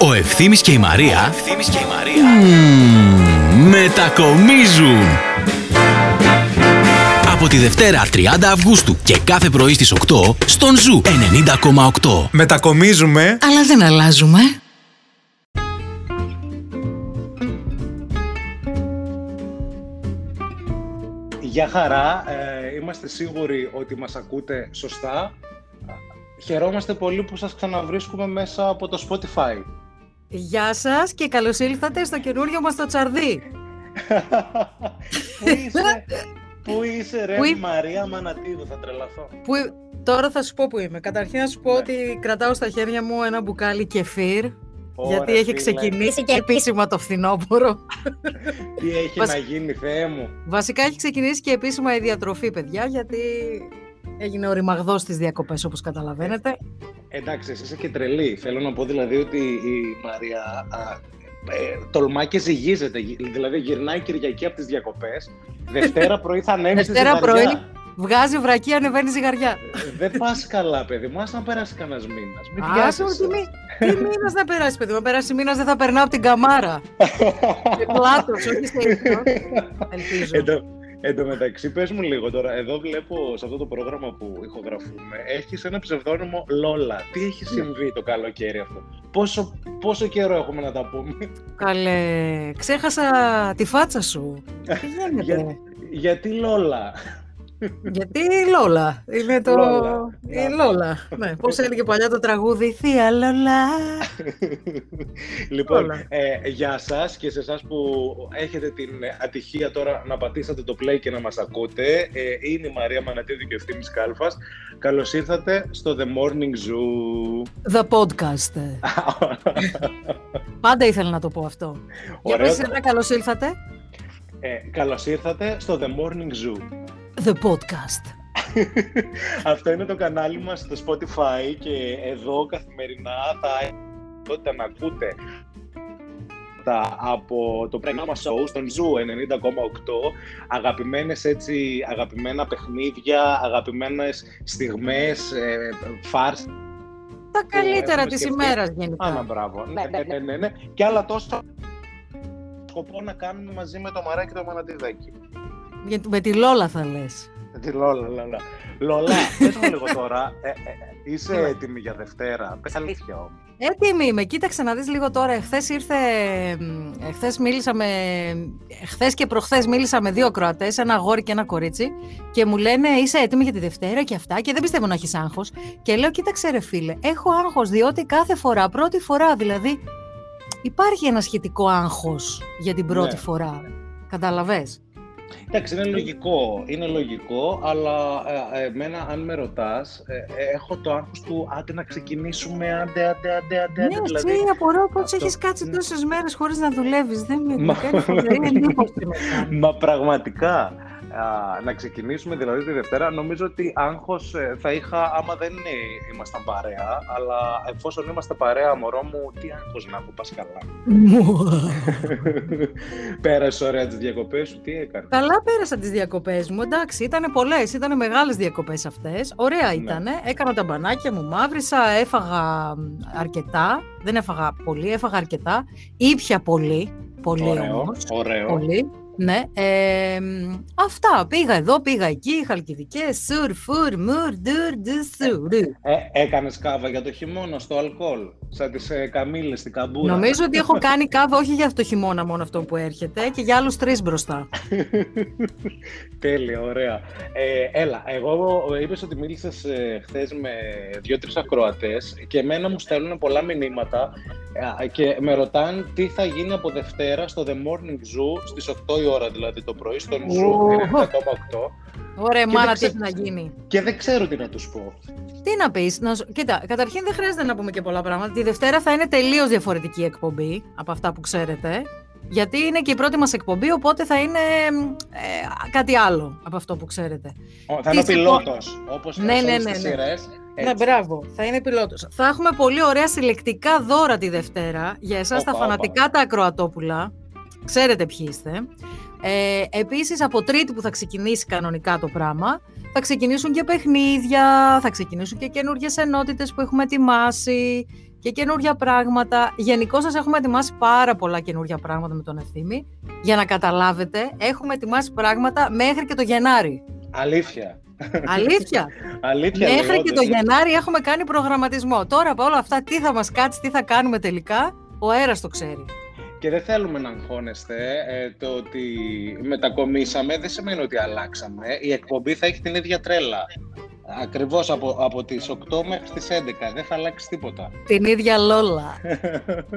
Ο Ευθύμης και η Μαρία, ο Ευθύμης και η Μαρία. Μμμ, μετακομίζουν. Από τη Δευτέρα 30 Αυγούστου και κάθε πρωί στις 8 στον Zoo 90,8. Μετακομίζουμε. Αλλά δεν αλλάζουμε. Γεια χαρά. Ε, είμαστε σίγουροι ότι μας ακούτε σωστά. Χαιρόμαστε πολύ που σας ξαναβρίσκουμε μέσα από το Spotify. Γεια σας και καλώς ήλθατε στο καινούριο μας το τσαρδί. πού είσαι, πού είσαι ρε Πού είμαι; Μαρία Μανατίδου, θα τρελαθώ. Που... Τώρα θα σου πω που είμαι. Καταρχήν να σου πω Ναι. ότι κρατάω στα χέρια μου ένα μπουκάλι κεφίρ. Ωραία, γιατί έχει φίλε. ξεκινήσει και επίσημα το φθινόπωρο. Τι έχει Βασ- να γίνει, Θεέ μου. Βασικά έχει ξεκινήσει και επίσημα η διατροφή, παιδιά, γιατί έγινε ο ρημαγδός στις διακοπές, όπως καταλαβαίνετε. Εντάξει, εσύ είσαι και τρελή. Θέλω να πω δηλαδή ότι η Μαρία α, ε, τολμά και ζυγίζεται. Γυ- Δηλαδή γυρνάει Κυριακή από τις διακοπές. Δευτέρα πρωί θα ανέβει στη Δευτέρα ζυγαριά. πρωί βγάζει βρακή, ανεβαίνει ζυγαριά. Ε, Δεν πας καλά, παιδί μου. Ας να περάσει κανένας μήνας. Μην Άσε μου, βιάζεσαι. τι, μη- τι μήνας να περάσει, παιδί μου. Να περάσει μήνας δεν θα περνάω από την καμάρα. Σε πλάτος, όχι σε ύπνο. Ελπίζω. Εν τω- Εν τω μεταξύ, πες μου λίγο τώρα, εδώ βλέπω σε αυτό το πρόγραμμα που ηχογραφούμε, έχεις ένα ψευδόνυμο Λόλα. Τι έχει συμβεί το καλοκαίρι αυτό; Πόσο, πόσο καιρό έχουμε να τα πούμε; Καλέ, ξέχασα τη φάτσα σου. Τι γίνεται; Για- γιατί Λόλα; Γιατί η Λόλα. Είναι το... Λόλα. Η Λόλα. ναι, πώς έλεγε παλιά το τραγούδι. Θεία Λόλα. λοιπόν, Λόλα. ε, για σας και σε εσάς που έχετε την ατυχία τώρα να πατήσατε το play και να μας ακούτε, ε, είναι η Μαρία Μανατίδου και ο Ευθύμης Κάλφας. Καλώς ήρθατε στο The Morning Zoo. The podcast. Πάντα ήθελα να το πω αυτό. Για Ωραίο πες το- ένα καλώς ήλθατε. Ε, καλώς ήρθατε στο The Morning Zoo. The podcast. Αυτό είναι το κανάλι μας στο Spotify και εδώ καθημερινά θα έχετε να ακούτε τα από το πρόγραμμα show στον Zoo 90,8 αγαπημένες έτσι, αγαπημένα παιχνίδια, αγαπημένες στιγμές, ε, φάρς. Τα καλύτερα έχουμε της σκεφτεί. ημέρας Άνα, γενικά. μπράβο. Ναι, ναι, ναι, ναι, ναι. Και άλλα τόσα σκοπό να κάνουμε μαζί με το Μαράκι και το Μανατιδάκι. Γιατί Με τη Λόλα θα λες. Τη Λόλα, Λόλα. Λόλα, πες μου λίγο τώρα, ε, ε, ε, είσαι έτοιμη για Δευτέρα, πες αλήθεια όμως. Έτοιμη είμαι. Κοίταξε να δεις λίγο τώρα. Εχθές ήρθε... Εχθές μίλησα με... Εχθές και προχθές μίλησα με δύο Κροατές, ένα αγόρι και ένα κορίτσι και μου λένε είσαι έτοιμη για τη Δευτέρα και αυτά; Και δεν πιστεύω να έχεις άγχος. Και λέω κοίταξε ρε φίλε, έχω άγχος διότι κάθε φορά, πρώτη φορά δηλαδή, υπάρχει ένα σχετικό άγχος για την πρώτη Ναι. φορά. Καταλαβες; Εντάξει, είναι λογικό, είναι λογικό, αλλά ε, ε, εμένα αν με ρωτάς, ε, ε, έχω το άγχος του άντε να ξεκινήσουμε, άντε, άντε, άντε, άντε, άντε, Ναι, δηλαδή. εσύ απορώ πώς αυτό- έχεις κάτσει ναι. τόσες μέρες χωρίς να δουλεύεις. Δεν με, Μα- με κάνει φοβερή εντύπωση. με κάνεις. Μα πραγματικά, α, να ξεκινήσουμε δηλαδή τη Δευτέρα, νομίζω ότι άγχος ε, θα είχα άμα δεν ε, ήμασταν παρέα, αλλά εφόσον είμαστε παρέα, μωρό μου, τι άγχος να έχω, πας καλά. Πέρασε ωραία τις διακοπές σου, τι έκανες; Καλά πέρασα τις διακοπές μου, εντάξει, ήταν πολλές, ήταν μεγάλες διακοπές αυτές, ωραία ήταν, έκανα τα μπανάκια μου, μαύρισα, έφαγα μ, αρκετά, δεν έφαγα πολύ, έφαγα αρκετά, ήπια πολύ, πολύ Ωραίο, όμως, ωραίο. πολύ, ναι, ε, μ, αυτά, πήγα εδώ, πήγα εκεί, χαλκιδικές, σουρ, φουρ, μουρ, ντουρ, ντου, σουρ. Ε, έκανες κάβα για το χειμώνα στο αλκοόλ, σαν τις ε, καμήλες στην καμπούρα. Νομίζω ότι έχω κάνει κάβα όχι για το χειμώνα μόνο αυτό που έρχεται και για άλλους τρεις μπροστά. Τέλεια, ωραία. Ε, έλα, εγώ είπες ότι μίλησες ε, χθες με δύο-τρεις ακροατές και εμένα μου στέλνουν πολλά μηνύματα ε, και με ρωτάνε τι θα γίνει από Δευτέρα στο The Morning Zoo στις 8 η ώρα δηλαδή το πρωί στον Zoo Ω. 90,8 Ωραία, Και μάνα, δεν τι ξέ- έχει να γίνει; και δεν ξέρω τι να τους πω. Τι να πεις, να σου... Κοίτα, καταρχήν δεν χρειάζεται να πούμε και πολλά πράγματα. Τη Δευτέρα θα είναι τελείως διαφορετική εκπομπή από αυτά που ξέρετε. Γιατί είναι και η πρώτη μας εκπομπή, οπότε θα είναι ε, κάτι άλλο από αυτό που ξέρετε. Ω, Θα είναι ο Τι σε πω- πιλότος, όπως Ναι, σε ναι, όλες ναι, τις ναι. Σειρές. Ναι, μπράβο. Θα είναι πιλότος. Θα έχουμε πολύ ωραία συλλεκτικά δώρα τη Δευτέρα για εσάς τα Όπα, όπα. φανατικά τα ακροατόπουλα. Ξέρετε ποιοι είστε. Ε, επίσης, από Τρίτη που θα ξεκινήσει κανονικά το πράγμα, θα ξεκινήσουν και παιχνίδια, θα ξεκινήσουν και καινούργιες ενότητες που έχουμε ετοιμάσει και καινούργια πράγματα. Γενικώς σας έχουμε ετοιμάσει πάρα πολλά καινούργια πράγματα με τον Ευθύμη. Για να καταλάβετε, έχουμε ετοιμάσει πράγματα μέχρι και το Γενάρη. Αλήθεια. Αλήθεια. Αλήθεια Μέχρι λέω, και το όντως. Γενάρη έχουμε κάνει προγραμματισμό. Τώρα από όλα αυτά, τι θα μας κάτσει, τι θα κάνουμε τελικά, ο αέρας το ξέρει. Και δεν θέλουμε να αγχώνεστε. Ε, το ότι μετακομίσαμε δεν σημαίνει ότι αλλάξαμε. Η εκπομπή θα έχει την ίδια τρέλα. Ακριβώς από, από τις 8 μέχρι τις 11. Δεν θα αλλάξει τίποτα. Την ίδια Λόλα.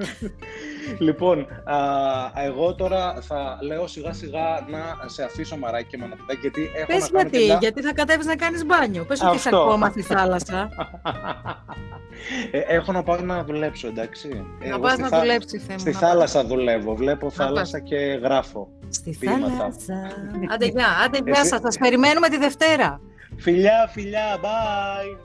λοιπόν, α, εγώ τώρα θα λέω σιγά σιγά να σε αφήσω μαράκι και μανατάκι γιατί έχω Πες να κάνω γιατί, και μια- γιατί θα κατέβεις να κάνεις μπάνιο. Πες ότι είσαι Αυτό. ακόμα στη θάλασσα. Ε, έχω να πάω να δουλέψω, εντάξει. να Εγώ πας στη να θά- δουλέψει, Θεέ μου. Στη να πας. θάλασσα δουλεύω. Βλέπω πας. θάλασσα και γράφω. Στη ποίηματα. θάλασσα. Άντε γεια, άντε γεια Εσύ- σας. Σας περιμένουμε τη Δευτέρα. في الله في الله باي